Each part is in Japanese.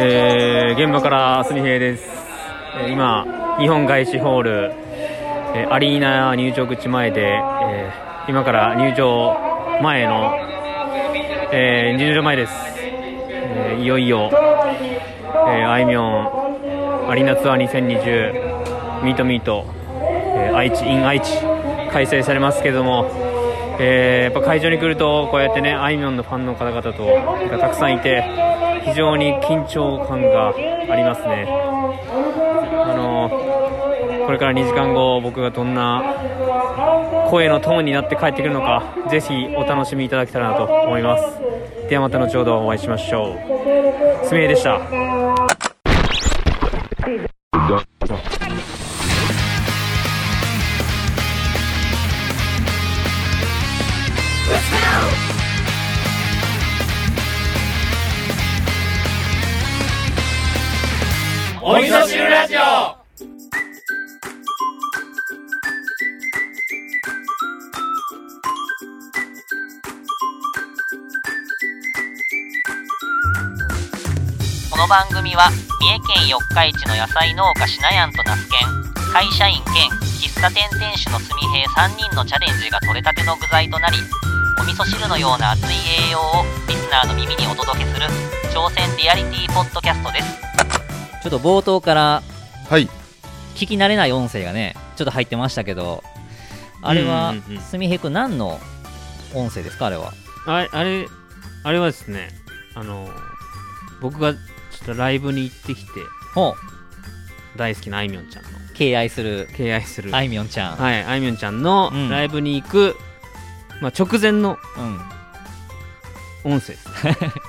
えー、現場からすみへいです、えー今日本外資ホール、えーアリーナ入場口前で、えー今から入場前の、えー入場前です、えーいよいよ、えーあいみょんアリーナツアー2020ミートミート、えー愛知 in 愛知開催されますけども、えーやっぱ会場に来るとこうやってねあいみょんのファンの方々とがたくさんいて非常に緊張感がありますね。あのこれから2時間後僕がどんな声のトーンになって帰ってくるのかぜひお楽しみいただけたらなと思います。ではまた後ほどお会いしましょう。すみえでした。重県四日市の野菜農家しなやんと那須県会社員兼喫茶店店主のすみへい3人のチャレンジが取れたての具材となりお味噌汁のような熱い栄養をリスナーの耳にお届けする挑戦リアリティポッドキャストです。ちょっと冒頭からはい。聞き慣れない音声がねちょっと入ってましたけどあれはすみへいくん何の音声ですかあれは？あれあれあれはですねあの僕がちょっとライブに行ってきてほう。大好きなあいみょんちゃんの。敬愛する。敬愛する。あいみょんちゃん、はい、あいみょんちゃんのうん。ライブに行く、まあ、直前のうん。音声です。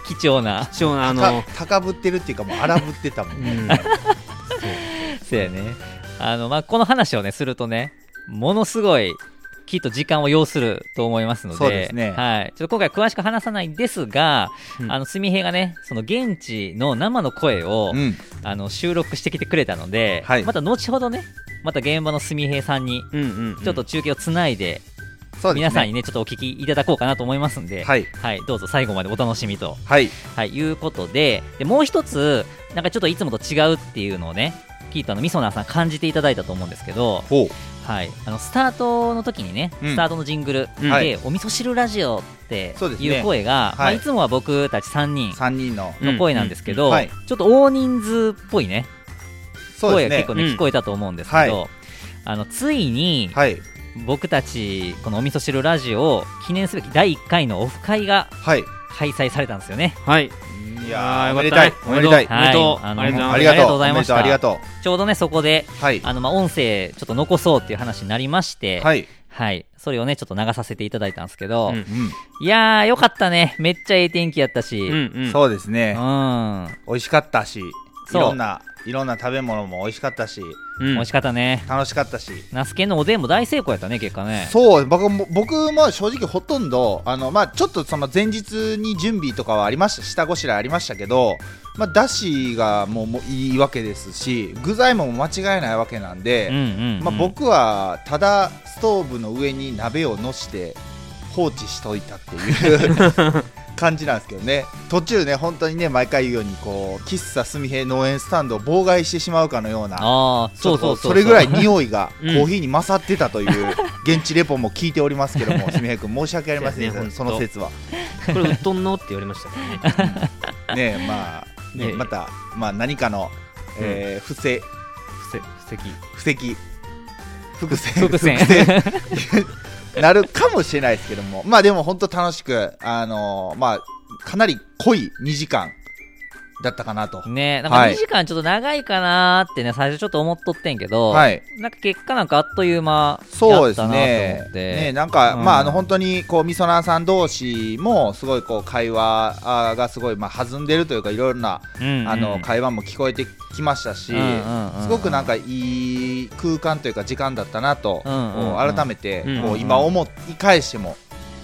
貴重な。貴重なあのた、高ぶってるっていうかもう荒ぶってたもうん、そうやね。あの、まあ、この話をねするとねものすごいきっと時間を要すると思いますのでね。はい、ちょっと今回詳しく話さないんですが、うん。あのすみへいがねその現地の生の声を、うん。あの収録してきてくれたので、はい。また後ほどねまた現場のすみへいさんにちょっと中継をつないで、ね。皆さんにねちょっとお聞きいただこうかなと思いますんで、はい。はい、どうぞ最後までお楽しみと。はい。はい、いうことででもう一つなんかちょっといつもと違うっていうのをね聞いたのみそなーさん感じていただいたと思うんですけど、ほうはい、あのスタートの時にね、うん。スタートのジングルで、はい。お味噌汁ラジオっていう声がいまあ、はい。いつもは僕たち3人3人の。の声なんですけど、うんはい。ちょっと大人数っぽいねね。声が結構ね、うん。聞こえたと思うんですけど、はあのついにはい。僕たちこのお味噌汁ラジオを記念すべき第1回のオフ会がはい。開催されたんですよね。はいいやあーーおめでたい。おめでたいはい。ありがとうございます。ありがとう。ありがとう。ございましたありがとちょうどねそこでうはい。あのまあ音声ちょっと残そうっていう話になりまして、はい、はい。それをねちょっと流させていただいたんですけど、うんういやーよかったね。めっちゃええ天気やったし、ううんん、うん。そうですね。美美味しかったし。いろんないろんな食べ物も美味しかったしうん。味しかったね。楽しかったし。ナスケのおでんも大成功やったね結果ね。そう。僕も僕も正直ほとんどあの、まあ、ちょっとその前日に準備とかはありました下ごしらえありましたけど、まあ、だしがもうもういいわけですし具材も間違いないわけなんで、うんうん、うん、まあ、僕はただストーブの上に鍋をのして放置しといたっていう 感じなんですけどね。途中ね本当にね毎回言うようにこう喫茶すみへ農園スタンドを妨害してしまうかのようなああそうそうそれぐらい匂いがコ うん。ーヒーに勝ってたという現地レポも聞いておりますけども すみへ君申し訳ありません、ねその説は。これうっとんのって言われましたね。ねまあねねまた、まあ、何かの、えー不正布石布石。布石。伏線。伏線なるかもしれないですけども。まあでも本当楽しくあのーまあかなり濃い2時間だったかなと。ねなんかはい。2時間ちょっと長いかなーってね最初ちょっと思っとってんけど、はい。なんか結果なんかあっという間そうですやったなと思ねって。ねなんか、うん。まああの本当にこうみそなさん同士もすごいこう会話がすごいまあ弾んでるというかいろいろなうんうん。あの会話も聞こえてきましたし、うんうんうんすごくなんかいい空間というか時間だったなと、うんうんうん。改めてうん。こう今思い返しても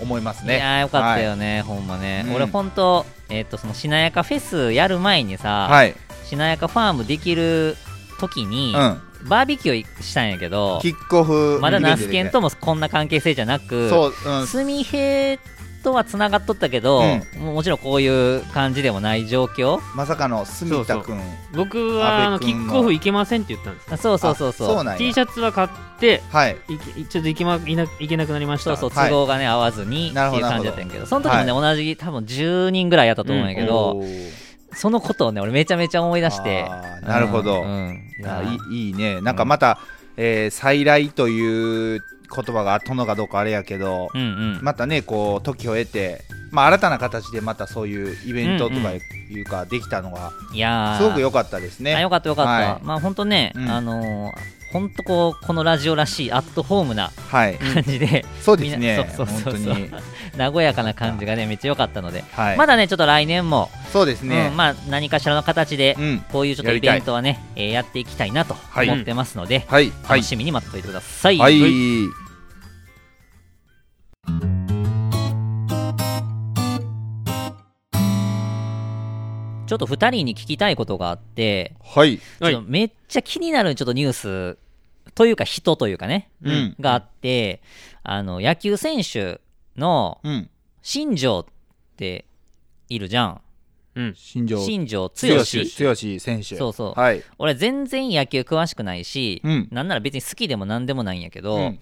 思いますね。いやーよかったよね、ほんまね、うん。俺ほんとえっ、とそのしなやかフェスやる前にさ、はい、しなやかファームできる時に、うん、バーベキューしたんやけどキックオフまだナスケンともこんな関係性じゃなくそう、うん、すみへっとはつながっとったけど、もうもちろんこういう感じでもない状況。まさかの住田君。僕はあのキックオフ行けませんって言ったんです。あそうそうそうそう。そうなんや。T シャツは買ってはい。いけちょっと行け,、ま、いないけなくなりました。そうそうはい。都合がね、合わずにってなるほどいう感じだったんやけどその時もね、同じ多分10人ぐらいやったと思うんやけど、おー。そのことをね俺めちゃめちゃ思い出して。あーなるほど。うんうん。いやいいいいね。なんかまた、えー再来という言葉があったのかどうかあれやけど、うんうん。またねこう時を経て、まあ、新たな形でまたそういうイベントとかいうかできたのがすごく良かったですね。あよかったよかった、はい。まあ本当ね、うん。あのー本当こうこのラジオらしいアットホームなはい、感じで、そうですね。そうそうそうそう。本当に、和やかな感じがねめっちゃ良かったので、はい、まだねちょっと来年も、そうですね、うんまあ何かしらの形で、うん。こういうちょっとイベントはね、えーやっていきたいなとはい。思ってますので、はい。はい。楽しみに待っておいてください。はい、ちょっと2人に聞きたいことがあって、はい、はいちょっとめっちゃ気になるちょっとニュースというか人というかね、うん。があって、あの野球選手のうん、新庄っているじゃん。うん。新庄。新庄剛剛志。剛選手、そうそう。はい、俺全然野球詳しくないし、うん。なんなら別に好きでも何でもないんやけど、うん。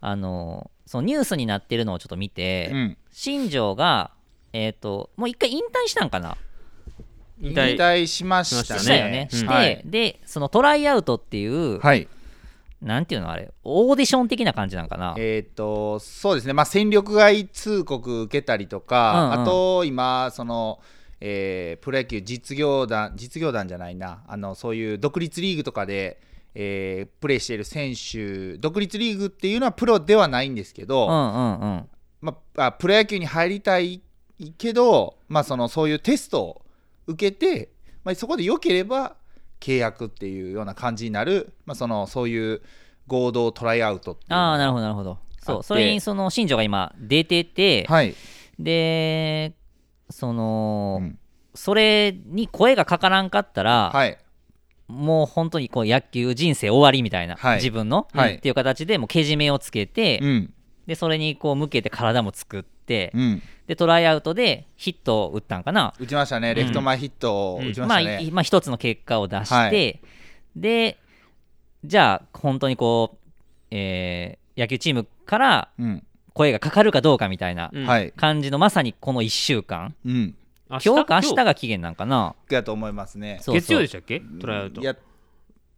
あのそのニュースになってるのをちょっと見て、うん、新庄が、えっ、と、もう一回引退したんかな？引引退退しましたね。して、はい、で、そのトライアウトっていう、はい、なんていうのあれ、オーディション的な感じなんかな？えっ、とそうですね、まあ、戦力外通告受けたりとか、うんうん。あと今その、えープロ野球実業団実業団じゃないな。あのそういう独立リーグとかで、えープレーしている選手独立リーグっていうのはプロではないんですけど、うんうんうん。まあ、あプロ野球に入りたいけど、まあ、そのそういうテストを受けて、まあ、そこで良ければ契約っていうような感じになる、まあ、そのそういう合同トライアウトっていうのがああ、なるほど、なるほど。そう、それにその新庄が今出てて、はい、で、その、うん。それに声がかからんかったら、はい。もう本当にこう野球人生終わりみたいな、はい。自分の、はい。っていう形でもうけじめをつけて、うん。でそれにこう向けて体も作って、うん、でトライアウトでヒットを打ったんかな、打ちましたね、レフト前ヒットを打ちましまあ、たね。いまあ一つの結果を出して、はい。でじゃあ本当にこう、えー野球チームからうん。声がかかるかどうかみたいな感じのまさにこの1週間。うん、明今日か明日が期限なんかな。やと思いますね。そうそう。月曜でしたっけ？トライアウト。やっ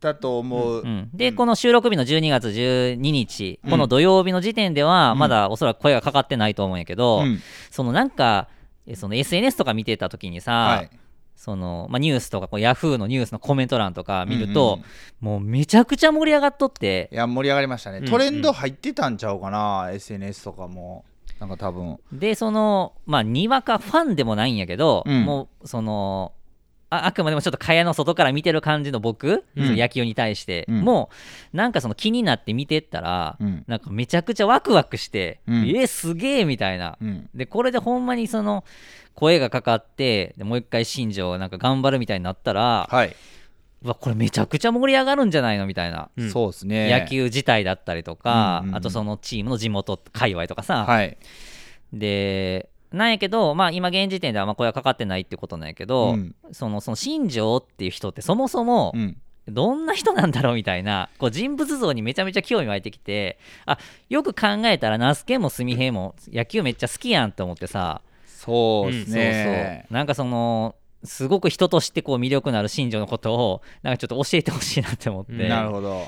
たと思う。うん、で、この収録日の12月12日、この土曜日の時点では、まだおそらく声がかかってないと思うんやけど、うん。そのなんか、えその SNS とか見てた時にさ、はい、そのまあ、ニュースとかこうヤフーのニュースのコメント欄とか見ると、うん。うんもうめちゃくちゃ盛り上がっとって。いや盛り上がりましたね、うんトレンド入ってたんちゃうかな、SNS とかも。なんか多分。でそのまあにわかファンでもないんやけど、うん。もうそのああくまでもちょっと蚊帳の外から見てる感じの僕、うん。その野球に対して、うん。もうなんかその気になって見てったら、うん。なんかめちゃくちゃワクワクして、うん。えーすげえみたいな、うん。でこれでほんまにその声がかかってでもう一回新庄がなんか頑張るみたいになったら、はい、うわこれめちゃくちゃ盛り上がるんじゃないのみたいな、うん。そうですね。野球自体だったりとか、うんうんうん。あとそのチームの地元界隈とかさ、はいでなんやけど、まあ、今現時点ではまあ声はかかってないってことなんやけど、うん。そのその新庄っていう人ってそもそもうん。どんな人なんだろうみたいなこう人物像にめちゃめちゃ興味湧いてきてあよく考えたら那須家も純平も野球めっちゃ好きやんって思ってさ、そうですそうね、そう。なんかそのすごく人としてこう魅力のある新庄のことをなんかちょっと教えてほしいなって思って、うんなるほど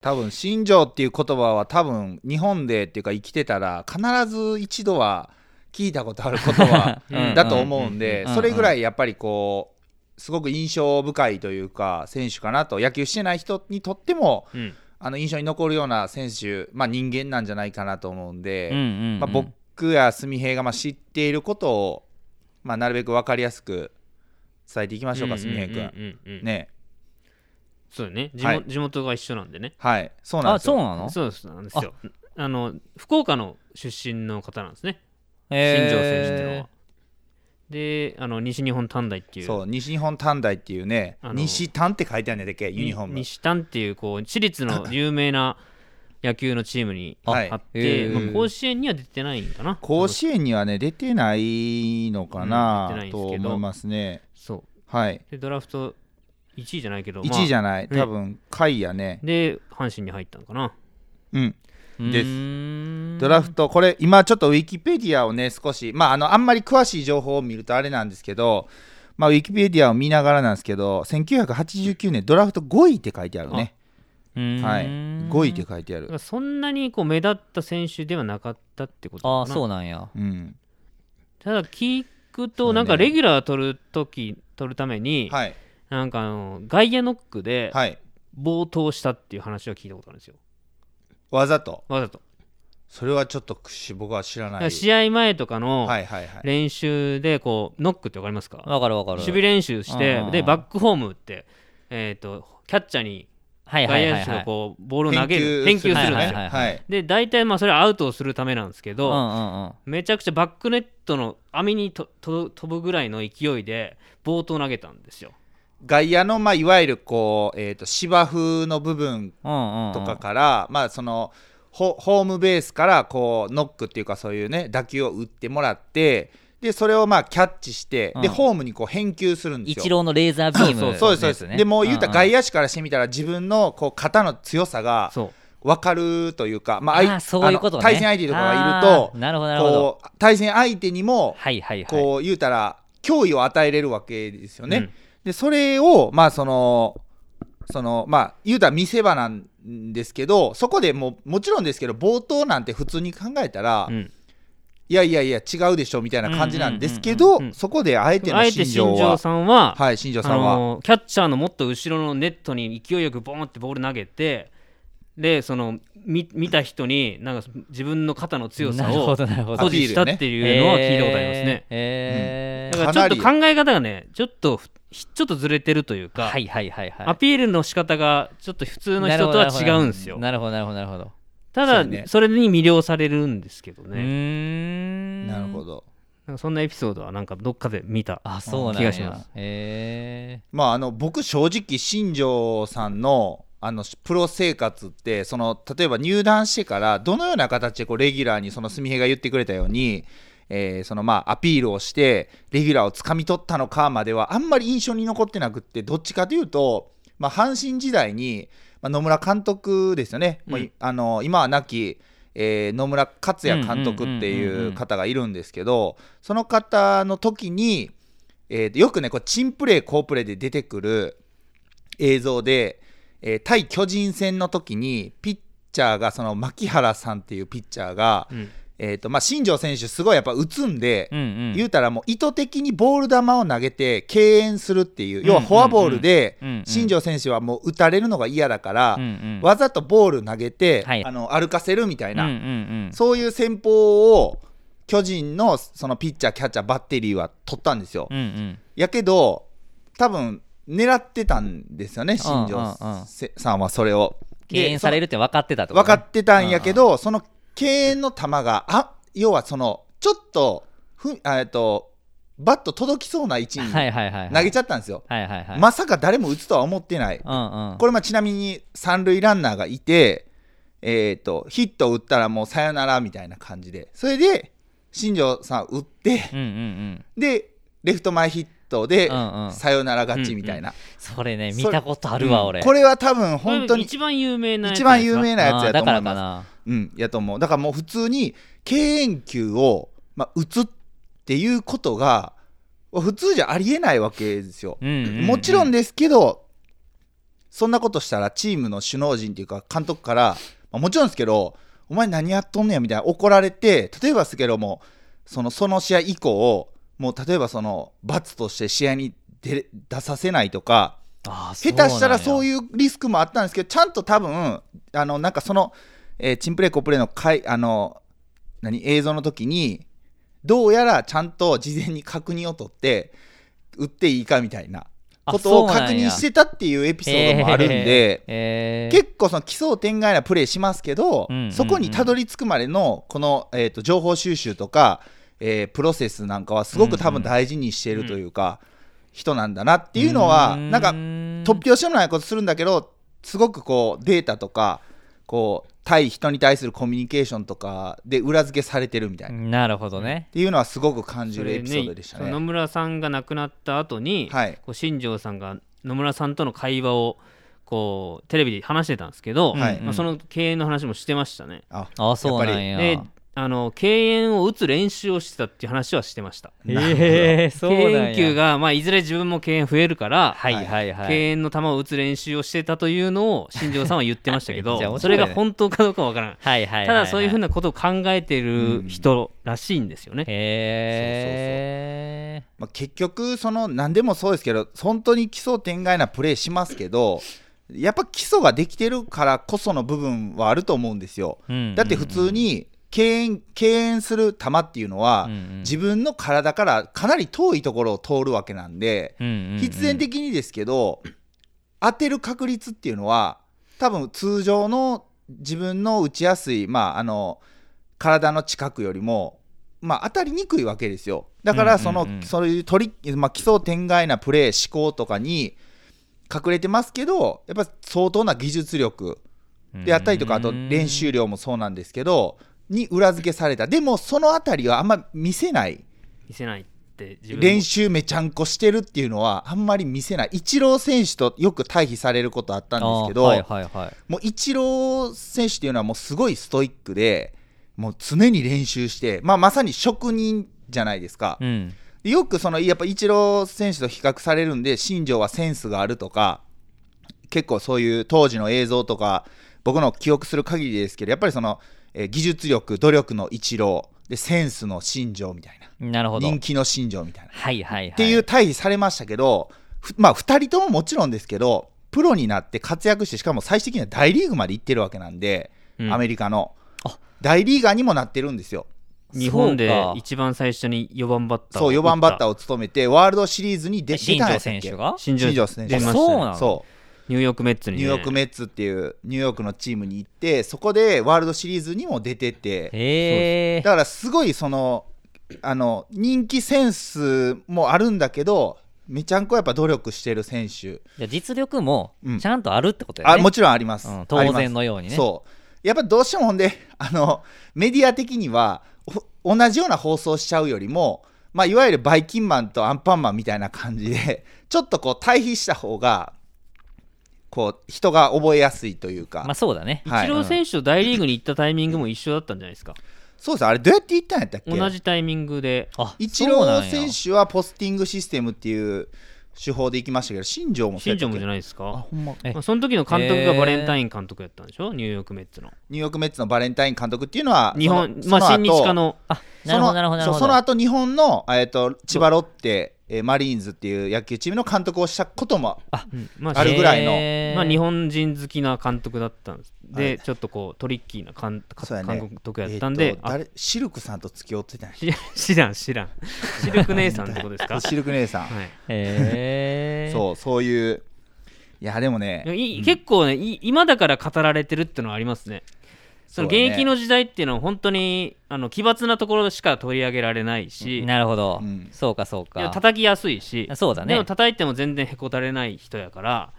多分新庄っていう言葉は多分日本でっていうか生きてたら必ず一度は聞いたことある言葉 うん。だと思うんでうん。それぐらいやっぱりこうすごく印象深いというか選手かなと野球してない人にとってもうん。あの印象に残るような選手、まあ、人間なんじゃないかなと思うんで、うんうんうん。まあ、僕や純平がまあ知っていることを、まあ、なるべく分かりやすく伝えていきましょうか純平君。ねそうだね。地,、はい。地元が一緒なんでね。はい。そうなんあですよ。そうなの？そうですなんですよ。あ。の福岡の出身の方なんですね。新庄選手っていうのは。であの西日本短大っていう。そう西日本短大っていうねあの西短って書いてあるんだっけ？ユニフォーム。に西短っていうこう私立の 有名な野球のチームにあはい。って、へー。まあ、甲子園には出てないんかな。甲子園にはね出てないのかうんな出てないんですとけど。思いますね。そう。はい。でドラフト1位じゃないけど、1位じゃない、ね多分下位やね。で阪神に入ったんかな。うん。です。ドラフト、これ、今ちょっとウィキペディアをね、少し、まあ、あのあんまり詳しい情報を見るとあれなんですけど、まあ、ウィキペディアを見ながらなんですけど、1989年、ドラフト5位って書いてあるね。うーん。はい、5位って書いてある。そんなにこう目立った選手ではなかったってことああそうなんや。うん、ただ聞くとねなんかレギュラー取る時取るために、はい、なんかあの外野ノックではい、暴投したっていう話は聞いたことあるんですよ。わざと、わざと。それはちょっとし僕は知らだかない。ら試合前とかのはいはいはい。練習でこうノックってわかりますか？わかるわかる。守備練習してうんうんうん。でバックホームってえっとキャッチャーにはいは外いはいはい。野手がこうボールを投げる返球するんですよ。はいはいはい。はい。で大体まあそれはアウトをするためなんですけど、うんうんうん。めちゃくちゃバックネットの網にとと飛ぶぐらいの勢いでボートを投げたんですよ。外野の、まあ、いわゆるこう、えー、と芝生の部分とかから、まあそのホホームベースからこうノックっていうかそういうね打球を打ってもらってでそれをまあキャッチして、でうん。ホームにこう返球するんですよ。一郎のレーザービームそうそうですそうです、ねでもう言うたら外野野手からしてみたら自分のこう肩の強さが分かるというか、まあ、あ相ーそういうことね。対戦相手とかがいると対戦相手にもはいはいはい。こう言うたら脅威を与えれるわけですよね。うんでそれをまあそのそのまあ言うたら見せ場なんですけどそこでもうもちろんですけど冒頭なんて普通に考えたら、うん。いやいやいや違うでしょみたいな感じなんですけどそこであえての新庄はさんは、はい新庄あさんは、のキャッチャーのもっと後ろのネットに勢いよくボーンってボール投げてでその見見た人になんか自分の肩の強さを誇示したっていうのは聞いたことありますね。へー。だからちょっとか考え方がねちょっとふちょっとずれてるというか、はいはいはいはい。アピールの仕方がちょっと普通の人とは違うんですよ。なるほどなるほどなるほど。ただそうね。それに魅了されるんですけどうね、なるほど。なんかそんなエピソードはなんかどっかで見たあそうなんや。気がします。へまああの僕正直新庄さんのあのプロ生活ってその例えば入団してからどのような形でこうレギュラーにその純平が言ってくれたように、えーそのまあアピールをしてレギュラーをつかみ取ったのかまではあんまり印象に残ってなくってどっちかというと、まあ、阪神時代に、まあ、野村監督ですよね、もういあの今は亡き、えー野村克也監督っていう方がいるんですけどその方の時に、えーとよくねこうチンプレー好プレーで出てくる映像で、えー対巨人戦の時にピッチャーがその牧原さんっていうピッチャーが、うん。えーとまあ、新庄選手すごいやっぱ打つんで、うんうん。言うたらもう意図的にボール球を投げて敬遠するっていう要はフォアボールで新庄選手はもう打たれるのが嫌だから、うんうん。わざとボール投げて、はい。あの歩かせるみたいな、うんうんうん。そういう戦法を巨人のそのピッチャーキャッチャーバッテリーは取ったんですよ。うんうん。やけど多分狙ってたんですよね新庄さんはそれを。敬遠されるるって分かってたって分かてってたんやけど、その敬遠の球があ要はそのちょっとふあえっとバット届きそうな位置に投げちゃったんですよ。まさか誰も打つとは思ってない。うんうん。これまあちなみに三塁ランナーがいて、えー、とヒットを打ったらもうさよならみたいな感じで。それで新庄さん打ってうんうんうん。でレフト前ヒットでうんうん。サヨナラ勝ちみたいな、それねそ見たことあるわ俺うん。これは多分本当に一番有名なやつ一番有名なやつやと思います。らかな。うんやと思う。だからもう普通に敬遠球を、まあ、打つっていうことが普通じゃありえないわけですよ、うんうんうんもちろんですけどそんなことしたらチームの首脳陣っていうか監督から、まあもちろんですけどお前何やっとんねやみたいな怒られて例えばですけどもそのその試合以降もう例えばその罰として試合に出出させないとか下手したらそうういうリスクもあったんですけどちゃんと多分あのなんかその、えーチンプレーコプレーの回あの何映像の時にどうやらちゃんと事前に確認を取って打っていいかみたいなあことを確認してたっていうエピソードもあるんで。えー結構その奇想天外なプレーしますけど、うんうんうんそこにたどり着くまでのこの、えー、と情報収集とか、えープロセスなんかはすごく多分大事にしてるというか、人なんだなっていうのは、なんか突拍子もないことするんだけどすごくこうデータとかこう対人に対するコミュニケーションとかで裏付けされてるみたいな、っなるほどね。ていうのはすごく感じるエピソードでしたね。その野村さんが亡くなった後に、はい。こう新庄さんが野村さんとの会話をこうテレビで話してたんですけど、はい。まあ、その敬遠の話もしてましたね。ああそうなんや。であの敬遠を打つ練習をしてたっていう話はしてました。へえそう敬遠球が、まあ、いずれ自分も敬遠増えるから、はいはいはい。敬遠の球を打つ練習をしてたというのを新庄さんは言ってましたけどそれが本当かどうかわからない。はいはいはい。ただそういうふうななことを考えてる人らしいんですよね。まあ、結局その何でもそうですけど本当に奇想天外なプレーしますけどやっぱ基礎ができてるからこその部分はあると思うんですよ。だって普通に敬遠敬遠する球っていうのは、うんうん。自分の体からかなり遠いところを通るわけなんで、必然的にですけど当てる確率っていうのは多分通常の自分の打ちやすい、まあ、あの体の近くよりも、まあ、当たりにくいわけですよ。だからその、うんうんうん。そういうトリッまあ、奇想天外なプレー思考とかに隠れてますけどやっぱ相当な技術力であったりとかあと練習量もそうなんですけどに裏付けされた。でもそのあたりはあんま見せない。見せないって練習めちゃんこしてるっていうのはあんまり見せない。イチロー選手とよく対比されることあったんですけど、はいはいはい。もうイチロー選手っていうのはもうすごいストイックでもう常に練習して、まあ、まさに職人じゃないですか、うん。でよくそのやっぱイチロー選手と比較されるんで新庄はセンスがあるとか結構そういう当時の映像とか僕の記憶する限りですけどやっぱりその、えー技術力努力のイチローでセンスの新庄みたいな。なるほど。人気の新庄みたいな。はいはいはい。っていう対比されましたけど、ふまあ2人とももちろんですけどプロになって活躍してしかも最終的には大リーグまで行ってるわけなんで、うん。アメリカの。あ。大リーガーにもなってるんですよ。日本で一番最初に4番バッターそう4番バッターーを務めてワールドシリーズに出出新庄たんやったっけ？選手が？新新庄選手。そうなのそニューヨークメッツうに、ね、ニューヨークメッツっていうニューヨークのチームに行ってそこでワールドシリーズにも出てて。だからすごいそのあの人気センスもあるんだけどめちゃんこやっぱ努力してる選手。実力もうん。ちゃんとあるってことだよね、あもちろんあります、うん当然のようにね。そう。やっぱどうしてもほんで あのメディア的にはお同じような放送しちゃうよりも、まあ、いわゆるバイキンマンとアンパンマンみたいな感じでちょっとこう対比した方がこう人が覚えやすいというか、まあそうだね。イはい。チロー選手と大リーグに行ったタイミングも一緒だったんじゃないですか。そうですあれどうやって言ったんやったっけ？同じタイミングで。あイチロー選手はポスティングシステムっていう手法で行きましたけど新庄も新庄もじゃないですあか、ほんま。えまあ、その時の監督がバレンタイン監督やったんでしょ？ニューヨークメッツの。ニューヨークメッツのバレンタイン監督っていうのは日本まあ親日家のあなるほどなるほどその後日本の、えー、と千葉ロッテ、えーマリーンズっていう野球チームの監督をしたこともあるぐらいの。まあ、日本人好きな監督だったんです。で、はい。ちょっとこうトリッキーな監督やったんで、えーシルクさんと付き合ってたん知らん知らん。シルク姉さんってことですか？シルク姉さん、はい。へえそうそういういやでもね。結構ねい今だから語られてるってのはありますねその現役の時代っていうのは本当にあの奇抜なところしか取り上げられないし、なるほど、うん。そうかそうか。叩きやすいしそうだね。でも叩いても全然へこたれない人やから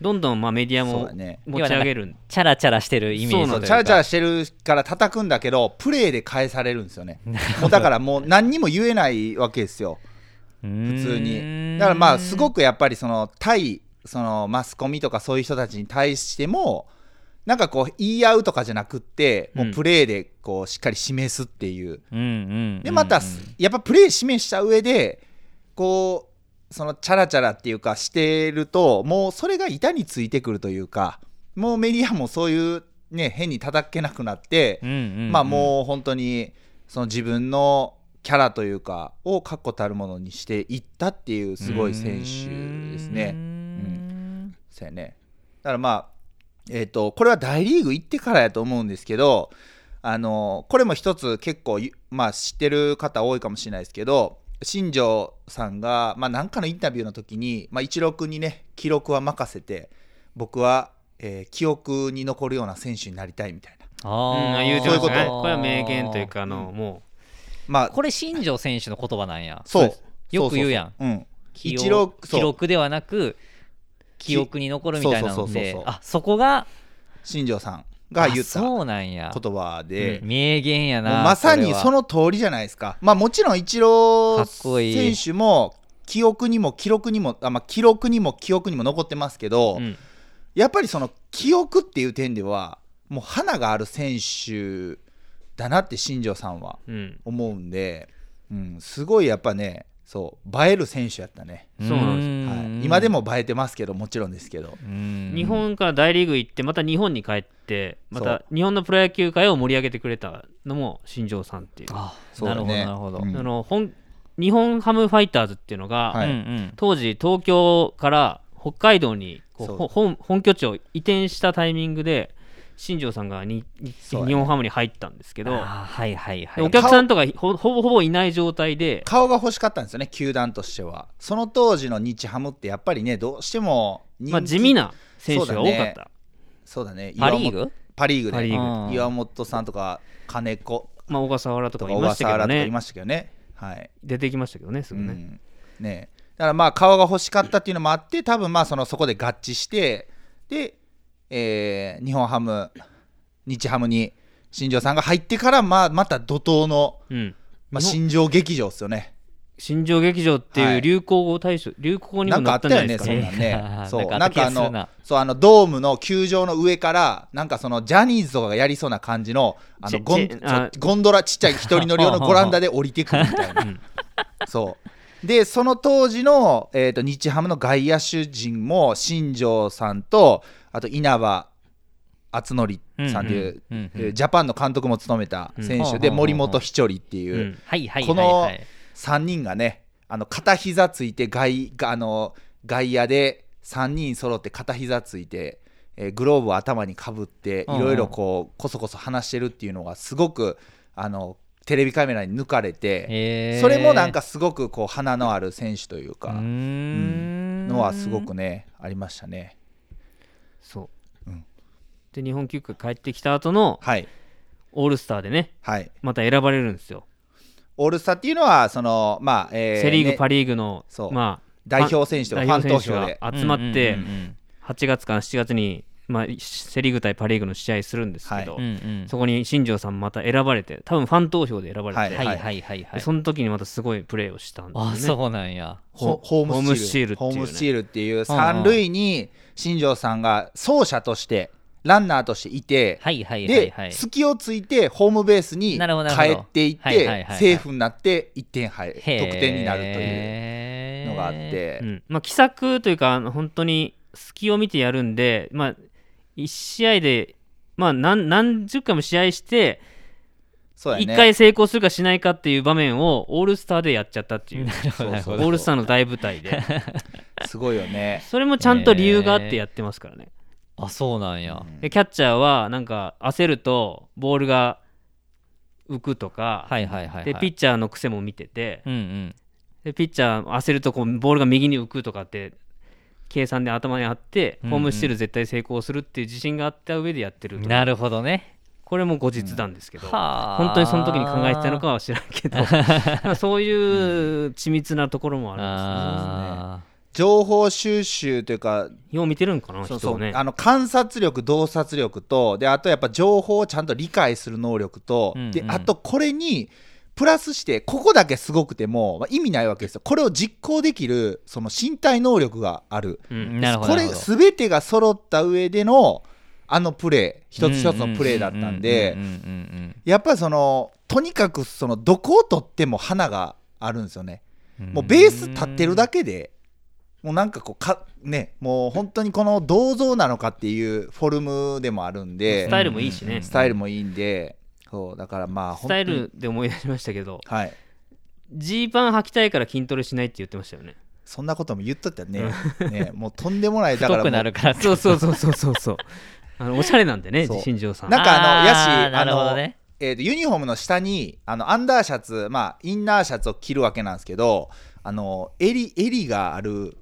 どんどんまあメディアも持ち上げる。チャラチャラしてるイメージそうチャラチャラしてるから叩くんだけどプレーで返されるんですよね。もうだからもう何にも言えないわけですよ。普普通に。だからまあすごくやっぱりその対そのマスコミとかそういう人たちに対してもなんかこう言い合うとかじゃなくってもうプレーでこうしっかり示すっていう。うんうんでまたやっぱプレー示した上でこうそのチャラチャラっていうかしてるともうそれが板についてくるというかもうメディアもそういうね変に叩けなくなってまあもう本当にその自分のキャラというかを確固たるものにしていったっていうすごい選手ですね。うん。そうやね。だからまあえっ、とこれは大リーグ行ってからやと思うんですけどあのこれも一つ結構ゆまあ知ってる方多いかもしれないですけど新庄さんが、まあ、なんかのインタビューの時に、まあ、一郎君にね記録は任せて僕は、えー記憶に残るような選手になりたいみたいな。うんあー言うてましたね。そういうこと。これは名言というかあの、もまあこれ新庄選手の言葉なんや。そう。よく言うやん。そうそうそう。うん。記録ではなく記憶に残るみたいなのそうそうそうそうそう。であそこが新庄さんが言ったそうなんや。言葉で、名言やなまさにそのの通りじゃないですか。まあもちろんイチロー選手も記憶にも記録にもあ、まあ、記録にも記憶にも残ってますけど、うん。やっぱりその記憶っていう点ではもう花がある選手だなって新庄さんはうん。思うんで、うん、すごいやっぱねそう映える選手やったね、そうなんはい、今でも映えてますけどもちろんですけど、日本から大リーグ行ってまた日本に帰ってまた日本のプロ野球界を盛り上げてくれたのも新庄さんっていう。あそうだなるほど。ねなるほど、うん。その本日本ハムファイターズっていうのが、はい。うんうん当時東京から北海道にこう本拠地を移転したタイミングで新庄さんが日本ハムに入ったんですけど、はいはいはい。でお客さんとかほほぼほぼいない状態で顔が欲しかったんですよね球団としては。その当時の日ハムってやっぱりねどうしてもまあ、地味な選手が多かった。そうだね。ね。パ・リーグ？パ・リーグで。岩本さんとか金子。まあ、小笠原ととかいましたけどね。いましたけどね。はい。出てきましたけどねすぐね、うん。ね。だからまあ顔が欲しかったっていうのもあって多分まあそのそこで合致してで、えー日本ハム日ハムに新庄さんが入ってからまあまた怒涛の、うん。まあ、新庄劇場ですよね。新庄劇場ってはい。いう流行語大賞、流行語にもなったんじゃないですかなんね。かあったよねそんな。んねそうなんかあのそうあのドームの球場の上からなんかそのジャニーズとかがやりそうな感じのあのちゴンゴンドラちっちゃい一人乗り用のゴランダで降りてくるみたいな。そう。でその当時の、えー、と日ハムの外野手陣も新庄さんとあと稲葉篤紀さんっていう、ジャパンの監督も務めた選手で、うん森本稀哲っていう、このはい3人がねあの片膝ついて外があの外野で3人揃って片膝ついて、えーグローブを頭にかぶってうんいろいろこうこそこそ話してるっていうのがすごくあのテレビカメラに抜かれてそれもなんかすごくこう花のある選手というかん。のはすごくねありましたね。そう、うん。で日本球界帰ってきた後のはい、オールスターでねはい、また選ばれるんですよ、オールスターっていうのはその、まあえーセ・リーグ、ねパ・リーグのまあ代表選手とかファン投票で。が集まってうんうん8月から7月に、まあ、セ・リーグ対パ・リーグの試合するんですけど、はうんうんうん。そこに新庄さんまた選ばれて多分ファン投票で選ばれて、はいはいはいその時にまたすごいプレーをしたんですよね。あそうなんや。ホホームススチール。チールっていうね。ホームスチールっていう三塁に新庄さんが走者としてランナーとしていて、はいはいはいで、はい。隙をついてホームベースに帰っていっはいはいはいはい。てセーフになって1点入る得点になるというのがあって、うん。まあ、奇策というか本当に隙を見てやるんで、まあ、1試合で、まあ、何何十回も試合して1そうやね。回成功するかしないかっていう場面をオールスターでやっちゃったっていう。なるほどなるほそうど。オールスターの大舞台で。すごいよね。それもちゃんと理由があってやってますからね。あそうなんや。でキャッチャーはなんか焦るとボールが浮くとか、はいはいはいはい。でピッチャーの癖も見ててうんうん。でピッチャー焦るとこうボールが右に浮くとかって計算で頭にあって、うんうん。ホームスチール絶対成功するっていう自信があった上でやってると。なるほどねこれも後日談ですけど、はあ。本当にその時に考えてたのかは知らんけど まあそういう緻密なところもあるんあ情報収集というかですねよう見てるんかなそうそう、人をねあの観察力洞察力とであとやっぱ情報をちゃんと理解する能力と、うんうん。であとこれにプラスしてここだけすごくても、まあ、意味ないわけですよ。これを実行できるその身体能力がある。うーん。なるほどこれなるほど。全てが揃った上でのあのプレー一つ一つのプレーだったんでやっぱりそのとにかくそのどこを取っても花があるんですよね。うん。もうベース立ってるだけでもうなんかこうかねもう本当にこの銅像なのかっていうフォルムでもあるんでスタイルもいいしね、スタイルもいいんでそうだからまあスタイルで思い出しましたけどはい。ジーパン履きたいから筋トレしないって言ってましたよね。そんなことも言っとったよね。ねもうとんでもないだから太くなるから。そうそうそうそうそうそうあのおしゃれなんでねそう。新庄さん。なんかあのやしーなるほあのどねえーとユニフォームの下にあのアンダーシャツまあインナーシャツを着るわけなんですけどあの襟襟がある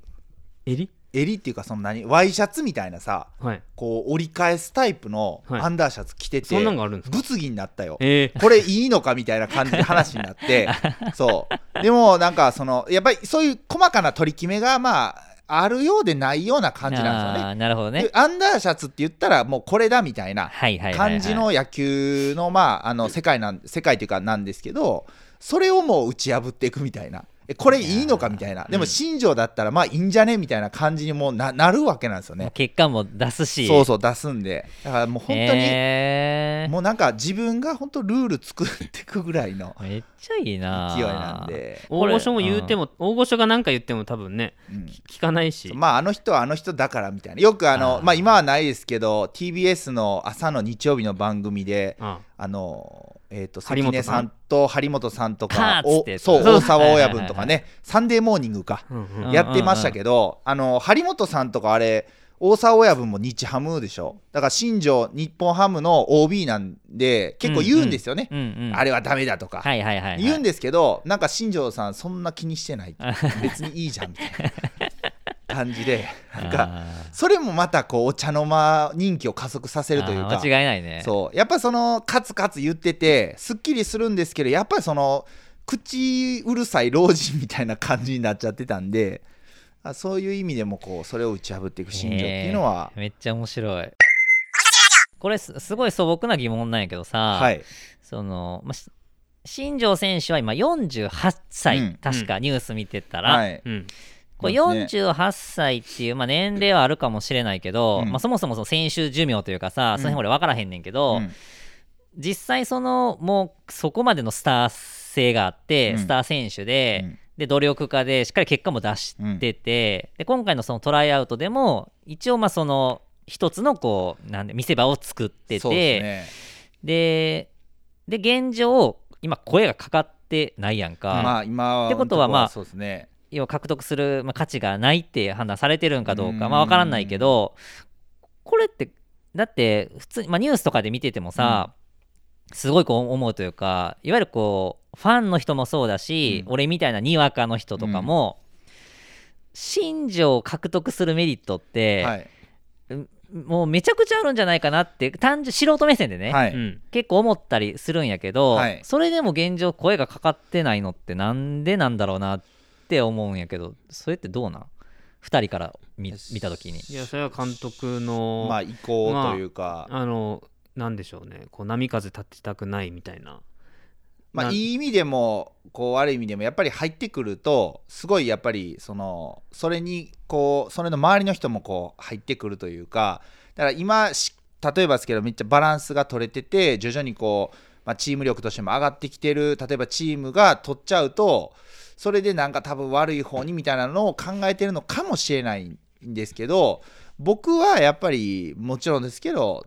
襟？襟っていうかその何ワイシャツみたいなさはい。こう折り返すタイプのはい。アンダーシャツ着てて、そんなんがあるんですか？物議になったよ。えこれいいのかみたいな感じで話になってそう。でもなんかそのやっぱりそういう細かな取り決めがまああるようでないような感じなんですよね。なるほどね。でアンダーシャツって言ったらもうこれだみたいな感じの野球のまああの世界なん世界というかなんですけどそれをもう打ち破っていくみたいな。えこれいいのかみたいな。でも新庄だったらまあいいんじゃねみたいな感じにもうななるわけなんですよね。結果も出すし。そうそう出すんで。だからもう本当に、もうなんか自分が本当ルール作っていくぐらいの。めっちゃいいな勢いなんで、大御所も言うても、大御所が何か言っても多分ねうん。聞かないし、まああの人はあの人だからみたいな。よくあのまあ今はないですけど TBS の朝の日曜日の番組でああ。のえー、と関根さんと張本さんとカかそう。大沢親分とかはいねサンデーモーニングか。やってましたけどあの張本さんとかあれ大沢親分も日ハムでしょ。だから新庄日本ハムの OB なんで結構言うんですよね、うんうんあれはダメだとか、はいはいはいはい。言うんですけどなんか新庄さんそんな気にしてない。別にいいじゃんみたいな感じで なんかあそれもまたこうお茶の間人気を加速させーるというか。間違いないね。そう。やっぱそのカツカツ言っててすっきりするんですけどやっぱりその口うるさい老人みたいな感じになっちゃってたんであそういう意味でもこうそれを打ち破っていく新庄っていうのは、めっちゃ面白い。これすすごい素朴な疑問なんやけどさ、はい。その、ま新庄選手は今48歳、うん。確かニュース見てたら、はい。うん。これそうです48歳っていう、まあ、年齢はあるかもしれないけど、うん。まあ、そもそもその選手寿命というかさ、うん。その辺俺分からへんねんけど、うん。実際そのもうそこまでのスター性があって、うん。スター選手で、うんで努力家でしっかり結果も出してて、で今回のそのトライアウトでも一応まあその一つのこうなんで見せ場を作っててね。でで現状今声がかかってないやんか、まあ今はってことはまあそうですね。要は獲得する、まあ、価値がないって判断されてるんかどうかうん。まあ分からないけどこれってだって普通に、まあ、ニュースとかで見ててもさ、すごいこう思うというかいわゆるこうファンの人もそうだし、うん。俺みたいなにわかの人とかも、新庄を獲得するメリットって、はい。もうめちゃくちゃあるんじゃないかなって単純素人目線でね、はい。うん。結構思ったりするんやけど、はい。それでも現状声がかかってないのってなんでなんだろうなって思うんやけどそれってどうなん？2人から見見た時に。いやそれは監督の、まあ意向というか、あのなんでしょうね。こう波風立ちたくないみたいな。まあ、ないい意味でもこう悪い意味でもやっぱり入ってくるとすごいやっぱりそのそれにこうそれの周りの人もこう入ってくるというかだから今し例えばですけどめっちゃバランスが取れてて徐々にこう、まあ、チーム力としても上がってきてる例えばチームが取っちゃうとそれでなんか多分悪い方にみたいなのを考えてるのかもしれないんですけど僕はやっぱりもちろんですけど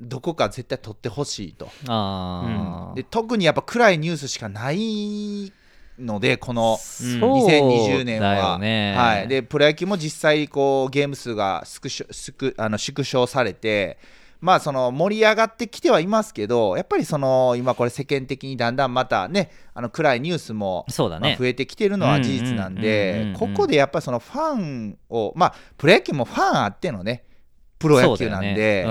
どこか絶対取ってほしいと。あー、で特にやっぱ暗いニュースしかないのでこのうん。そう2020年だは、よね。はい、でプロ野球も実際こうゲーム数が縮小縮あの縮小されてまあその盛り上がってきてはいますけどやっぱりその今これ世間的にだんだんまたねあの暗いニュースも増えてきてるのは事実なんうんうんうん。でうんうんここでやっぱりそのファンをまあプロ野球もファンあってのねプロ野球なんで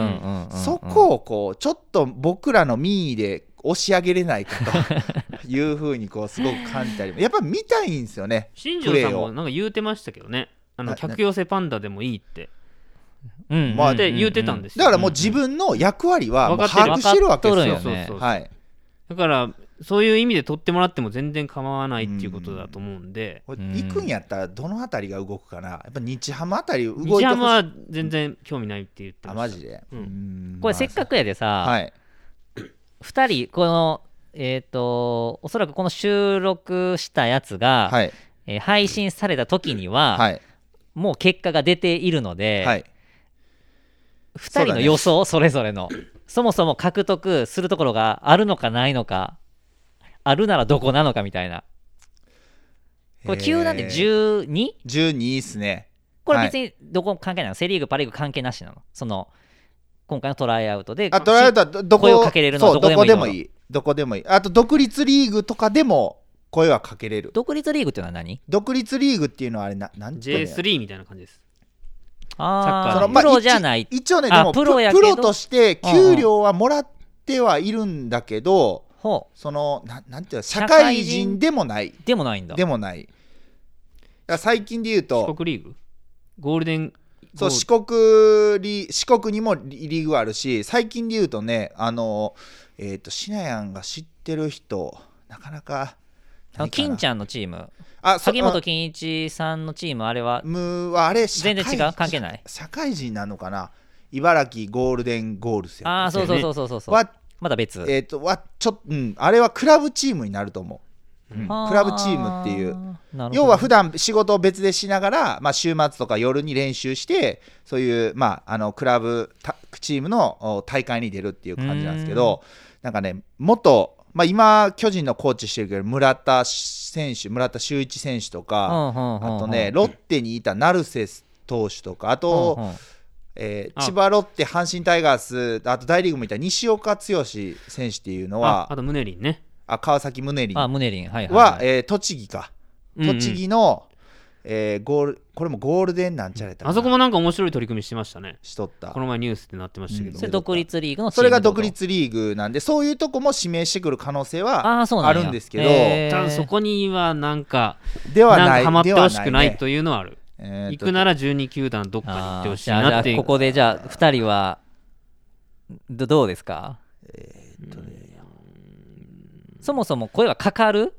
そこをこうちょっと僕らの民意で押し上げれないかと いうふうにこうすごく感じたりやっぱ見たいんですよね新庄さんもなんか言うてましたけどね。あのな客寄せパンダでもいいって。うん。まあって言うてたんですだからもう自分の役割は把握してるわけですよ。ねそうそうはい。だからそういう意味で取ってもらっても全然構わないっていうことだと思うんで。うん。行くんやったらどのあたりが動くかな？やっぱ日ハムあたり動いて日ハムは全然興味ないって言ってあました。マジで、うん。うん。これせっかくやでさ、はい。2人このえっ、とおそらくこの収録したやつが、はい。えー配信された時には、はい。もう結果が出ているので、はい。2人の予想それぞれの。そもそも獲得するところがあるのかないのかあるならどこなのかみたいな。これ球団で 12? 12っすね。これ別にどこ関係ないの？セ・リーグパ・リーグ関係なしなの？その今回のトライアウトであトライアウトはどどこ声をかけれるのどこでもいいどこでもいい。あと独立リーグとかでも声はかけれる。独立リーグっていうのは何？独立リーグっていうのはあれななんていうの J3 みたいな感じです。あサッカーであプロじゃない。一一応ねであもププロプロとして給料はもらってはいるんだけど、ほそのななんていうの社社会会人人でもない。うでもないんだ。でもない。だから最近で言う四と国リーグ？ゴールデンそう四国リ四国にもリリーグあるし最近で言うとねあのえっ、とシナヤンが知ってる人なかなかあの金ちゃんのチーム。あそ萩本欽一さんのチームあれはムはあれ全然違う？関係ない？社会人なのかな？茨城ゴールデンゴールスやああそうそうそうそうそう。そうはまだ別。えっ、とはちょうん、あれはクラブチームになると思う、うん。クラブチームっていう。う要は普段仕事を別でしながら、まあ、週末とか夜に練習してそういう、まあ、あのクラブたチームのお大会に出るっていう感じなんですけどなんかね元、まあ、今巨人のコーチしてるけど村田選手村田修一選手とか、あとねロッテにいた成瀬投手とかあと、えーあ。千葉ロッテ阪神タイガースあと大リーグもいた西岡剛選手っていうのはああとムネリンね。あ川崎宗凛あムネリン。はいはいは、はいえー栃木か。うんうん。栃木の、えーゴールこれもゴールデンなんちゃらやったあそこもなんか面白い取り組みしてましたね。しとった。この前ニュースってなってましたけど、うん。それ独立リーグのそれが独立リーグなんでそういうとこも指名してくる可能性はああそうなんや。あるんですけどそこにはなんかではないなんかハマってほしくないというのはある、ねえーと行くなら12球団どっかに行ってほしいなっていう。あここでじゃあ2人はどどうですか？そもそも声はかかる？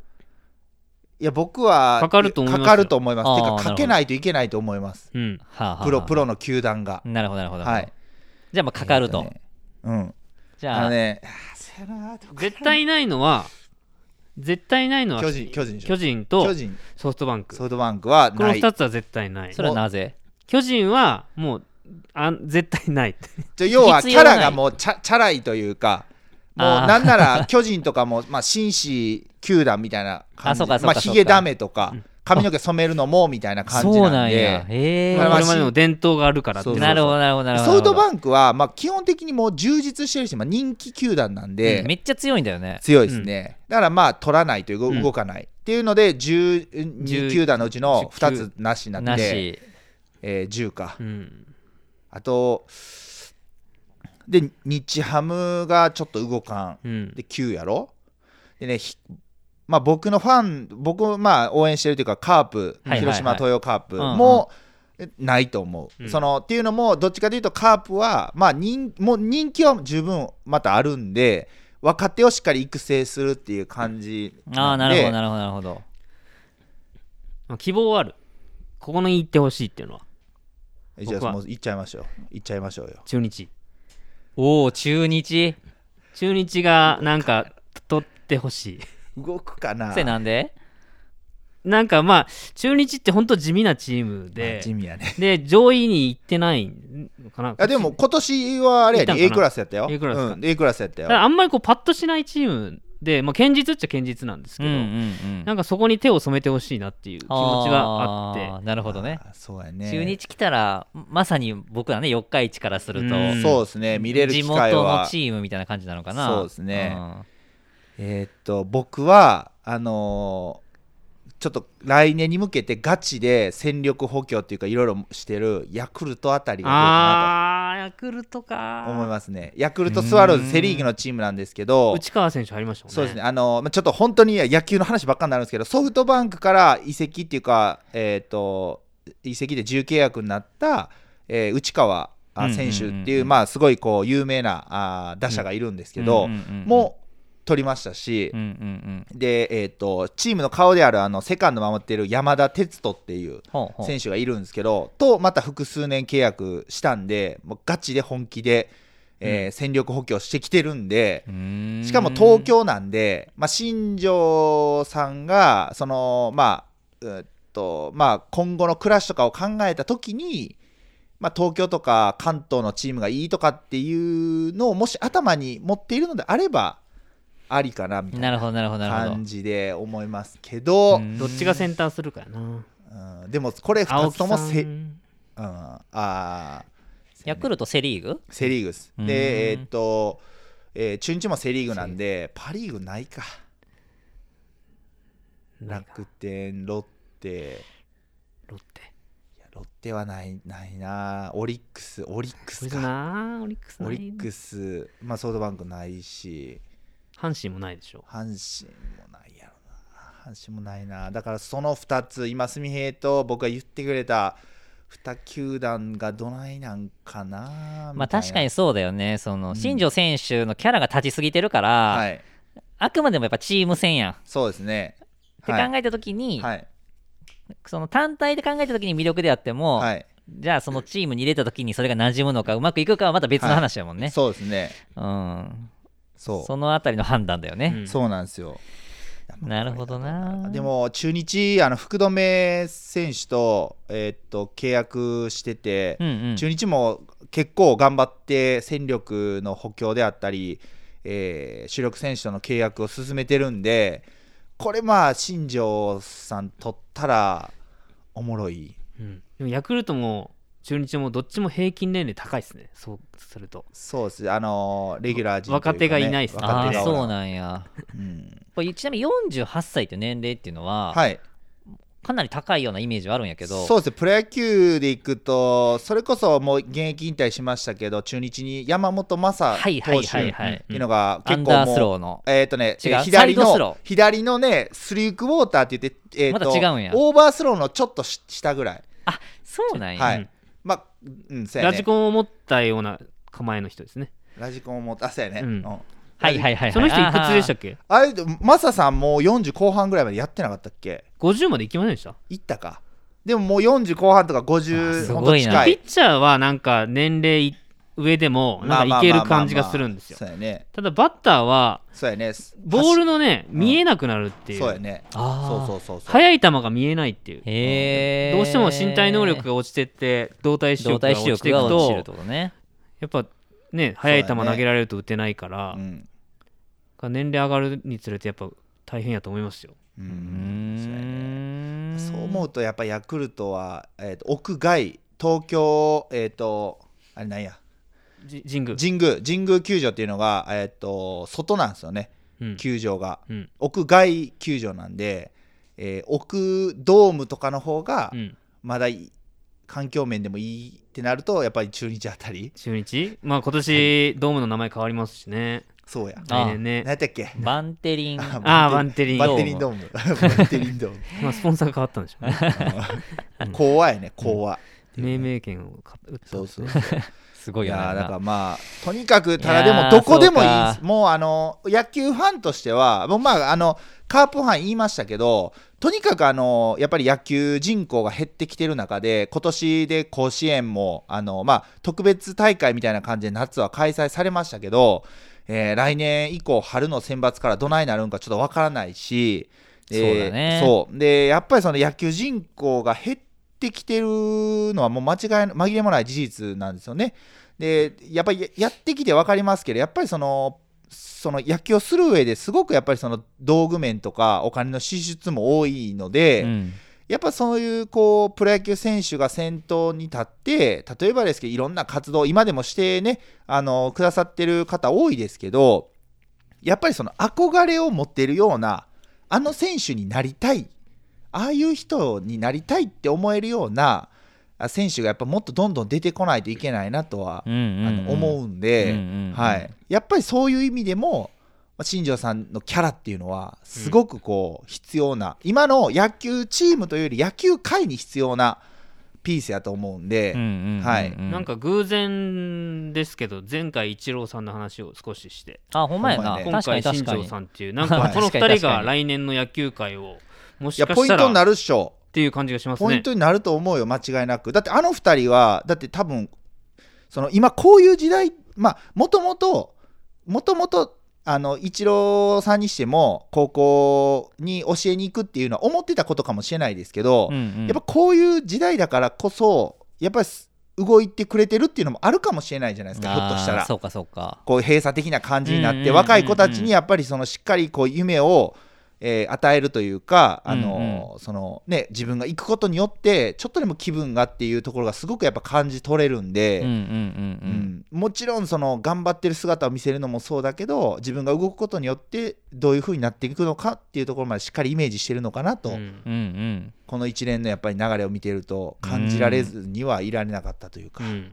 いや僕はかかると思いますよ。かかると思います。てかかけないといけないと思います。プロプロの球団が。なるほどなるほど。はい。じゃあまあかかると、えーね。うん。じゃああのね絶対ないのは絶対ないのは巨人巨人巨人と巨人。ソフトバンク。ソフトバンクはこのない2つは絶対ない。それはなぜ？巨人はもうあ絶対ない。じゃ要はキャラがもうチャチャラいというかもうなんなら巨人とかもまあ紳士球団みたいな感じ。あそうかそうかそうか。まあヒゲダメとか髪の毛染めるのもみたいな感じそうなんんや。へえ。まあこれまでの伝統があるから。ってなるほどなるほどなるほど。ソフトバンクはまあ基本的にもう充実してるし、まあ、人気球団なんで、うんめっちゃ強いんだよね。強いですね、だからまあ取らないという動かない、っていうので12球団のうちの2つなしにななって、しえー10か、うんあとで日ハムがちょっと動かんうんで9やろでねひまあ僕のファン僕まあ応援してるというかカープ、はいはいはい。広島東洋カープうんうないと思う、うん。そのっていうのもどっちかというとカープはまあ人もう人気は十分またあるんで若手をしっかり育成するっていう感じああなで。なんるほどなるほどなるほど。まあ希望はある。ここに行ってほしいっていうのは。じゃあもう行っちゃいましょう。行っちゃいましょうよ。中日。おお中日。中日がなんか取ってほしい動くかな？それなんで？なんかまあ中日って本当地味なチームまであ地味やね。で上位に行ってないのかな？あでも今年はあれやで行ったんかな？A クラスやったよ。A クラスか。うん、A クラスやったよ。あんまりこうパッとしないチームで、まあ、堅実っちゃ堅実なんですけど、うんうんうん。なんかそこに手を染めてほしいなっていう気持ちがあって。ーなるほどね。そうやね。中日来たらまさに僕らね四日市からするとうん。そうですね。見れる地機会元のはチームみたいな感じなのかな。そうですね。んえーっと僕はあのーちょっと来年に向けてガチで戦力補強っていうかいろいろしてるヤクルトあたりがあーヤクルトなか。と思いますね。ヤクルトスワローズセ・リーグのチームなんですけど内川選手入りましたもんね。そうですね。あのまあちょっと本当に野球の話ばっかになるんですけどソフトバンクから移籍っていうかえーっと移籍で自由契約になった、えー内川選手っていう、まあすごいこう有名なあー打者がいるんですけど、もう取りましたし、うんうんうん。で、えー、とチームの顔であるあのセカンド守っている山田哲人っていうほうほう。選手がいるんですけどとまた複数年契約したんでもうガチで本気で、えー戦力補強してきてるんでしかも東京なんで、まあ、新庄さんがそのまあうっとまあ今後の暮らしとかを考えた時に、まあ、東京とか関東のチームがいいとかっていうのをもし頭に持っているのであればありかなみたいななるほどなるほどなるほど。感じで思いますけど、うん。どっちがセンターするかやな。うん。でもこれ2青木さつともせ、うん、ん。あー。ヤクルトセ・リーグ？セ・リーグです。うん。で、えーっと、えー中日もセ・リーグなんで、パ・リーグないか。楽天、ロッテ、ロッテ。いやロッテはないないな、オリックス、オリックスか。なオリックスない。オリックス、まあ、ソフトバンクないし、阪神もないでしょ。阪神もないやろな、阪神もないな、だからその2つ、今、純平と僕が言ってくれた2球団がどないなんかなまあ確かにそうだよね。その、うん。新庄選手のキャラが立ちすぎてるから、はい。あくまでもやっぱチーム戦やん。っそうですね。て考えた時に、はい。その単体で考えた時に魅力であっても、はい。じゃあそのチームに入れた時にそれが馴染むのかうまくいくかはまた別の話やもんね、そうですね。うんそう。そのあたりの判断だよね、うん。そうなんですよ。なるほどな。でも中日あの福留選手と,、えーっと契約してて、うんうん。中日も結構頑張って戦力の補強であったり、えー主力選手との契約を進めてるんでこれまあ新庄さん取ったらおもろい。うん。でもヤクルトも中日もどっちも平均年齢高いですね。そうすると。そうです。あのーレギュラー陣というか、ね、若手がいないっすね。あそうなんや。うん。これちなみに48歳という年齢っていうのは、はい。かなり高いようなイメージはあるんやけどそうです。ねプロ野球でいくとそれこそもう現役引退しましたけど中日に山本昌はいはい投手っていうのが結構もうアンダース構もうローの。えっ、とね違うサイドスロー。左の左のねスリークウォーターって言って、えーとまた違うんや。オーバースローのちょっとし下ぐらい。あそうなんや、はい、うんそうやね。ラジコンを持ったような構えの人ですね。ラジコンもあそうやね、うん。うん。はいはいはいはい。その人いくつでしたっけ？あれマサさんもう40後半ぐらいまでやってなかったっけ？50まで行きませんでした？行ったか。でももう40後半とかあ50すごいな。ピッチャーはなんか年齢上でもなんかいける感じがするんですよ。ただバッターはそうやね。ボールのねん見えなくなるっていう。そうやね。あー。そうそうそうそう。速い球が見えないっていう。へえどうしても身体能力が落ちてって動体視動体力が落ちていくとやっぱね速い球投げられると打てないからうん。年齢上がるにつれてやっぱ大変やと思いますよ。ううん。そう思うとやっぱヤクルトは、えーと屋外東京えっ、とあれなんや。じ神宮。神宮神宮球場っていうのが、えー、と外なんですよね。うん。球場が。うん。屋外球場なんで、えー奥ドームとかの方がうん。まだいい環境面でもいいってなるとやっぱり中日あたり。中日？まあ今年ドームの名前変わりますしね。そうや。あ来年ね。何やったっけ？バンテリン。ああバンテリン。バッテリンドーム。バッテリンドーム。まあスポンサーが変わったんでしょうね。うん。怖やね怖、命名権をか打った。そうそうすごいよねいやーだからまあとにかくただでもどこでもいい。んですもうあの野球ファンとしてはもうまああのカープファン言いましたけどとにかくあのやっぱり野球人口が減ってきてる中で今年で甲子園もあの、まあ、特別大会みたいな感じで夏は開催されましたけど、えー来年以降春の選抜からどないなるんかちょっとわからないし、でそうだね。そう。でやっぱりその野球人口が減ってきてるのはもう間違い紛れもない事実なんですよね。でやっぱりややってきて分かりますけどやっぱりそのその野球をする上ですごくやっぱりその道具面とかお金の支出も多いので、うんやっぱそういうこうプロ野球選手が先頭に立って例えばですけどいろんな活動今でもしてねあのくださってる方多いですけどやっぱりその憧れを持っているようなあの選手になりたいああいう人になりたいって思えるようなあ選手がやっぱもっとどんどん出てこないといけないなとは、うんうんあの思うんで、うんうんうんはい、やっぱりそういう意味でもまあ新庄さんのキャラっていうのはすごくこう必要な、今の野球チームというより野球界に必要なピースやと思うんで、うんうんうんうんはい。なんか偶然ですけど前回イチローさんの話を少しして。あほんまやな。今回新庄さんっていうなんかこの 確かに2人が来年の野球界をもいしかしたら。やポイントになるっしょ。っていう感じがしますね。ポイントになると思うよ間違いなく。だってあの2人はだって多分その今こういう時代まあもともともともとあのイチローさんにしても高校に教えに行くっていうのは思ってたことかもしれないですけど、うんうん。やっぱこういう時代だからこそやっぱり動いてくれてるっていうのもあるかもしれないじゃないですかひょっとしたら。そうかそうか。こういう閉鎖的な感じになっうんうんうんうんて若い子たちにやっぱりそのしっかりこう夢を、えー与えるというか、あのーそのね、自分が行くことによってちょっとでも気分がっていうところがすごくやっぱ感じ取れるんで、もちろんその頑張ってる姿を見せるのもそうだけど自分が動くことによってどういうふうになっていくのかっていうところまでしっかりイメージしてるのかなと、うんうんうん。この一連のやっぱり流れを見てると感じられずにはいられなかったというか。うん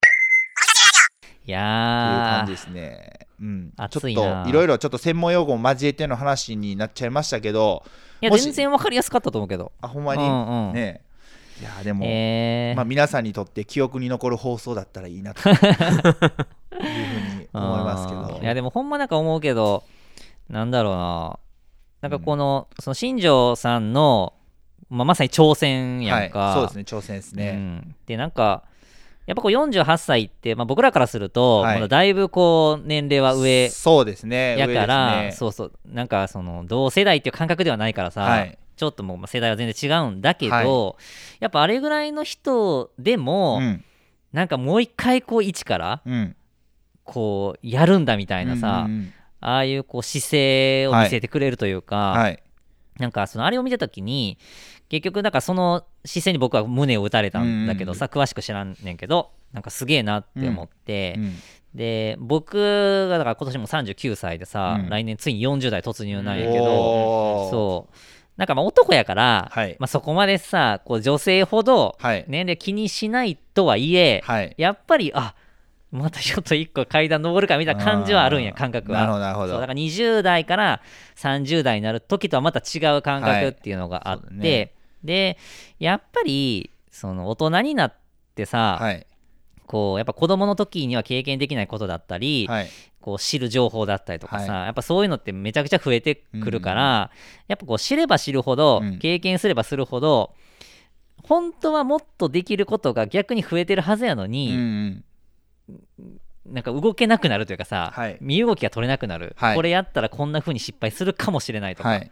いっていう感じですね。うん、ちょっと熱いろいろちょっと専門用語も交えての話になっちゃいましたけど、いや全然わかりやすかったと思うけど。あほんまに、うんうんね。いやでも、えー。まあ、皆さんにとって記憶に残る放送だったらいいなと。いうふうに思いますけあどーいやでもほんまなんか思うけどなんだろうな。なんかこの,、その新庄さんの、まあ、まさに挑戦やんか、はい、そうですね。挑戦ですうね、ん、でなんかやっぱこう48歳って、まあ、僕らからすると、はい。まだだいぶこう年齢は上そうですね。やから、ねそうそう。なんかその同世代っていう感覚ではないからさ、はい。ちょっともうまあ世代は全然違うんだけど、はやっぱあれぐらいの人でも、うん。なんかもう一回こう一からうん。こうやるんだみたいなさ、うんうんああいうこう姿勢を見せてくれるというか、うんはいなんかそのあれを見た時に結局なんかその姿勢に僕は胸を打たれたんだけどさ、詳しく知らんねんけどなんかすげえなって思って、うん。で僕がだから今年も39歳でさ、うん。来年ついに40代突入なんやけどそう。なんかまあ男やから、はい。まあ、そこまでさこう女性ほどはい。年齢気にしないとはいえ、はい。やっぱりあまたちょっと一個階段登るかみたいな感じはあるんや感覚は。なるほどなるほど。そうだから20代から30代になる時とはまた違う感覚っていうのがあって、はい。ねでやっぱりその大人になってさ、はい。こうやっぱ子供の時には経験できないことだったり、はい。こう知る情報だったりとかさ、はやっぱそういうのってめちゃくちゃ増えてくるから、やっぱこう知れば知るほど、うん。経験すればするほど本当はもっとできることが逆に増えてるはずやのうんうに、んなんか動けなくなるというかさ、はい。身動きが取れなくなる、はい。これやったらこんな風に失敗するかもしれないとか、はい。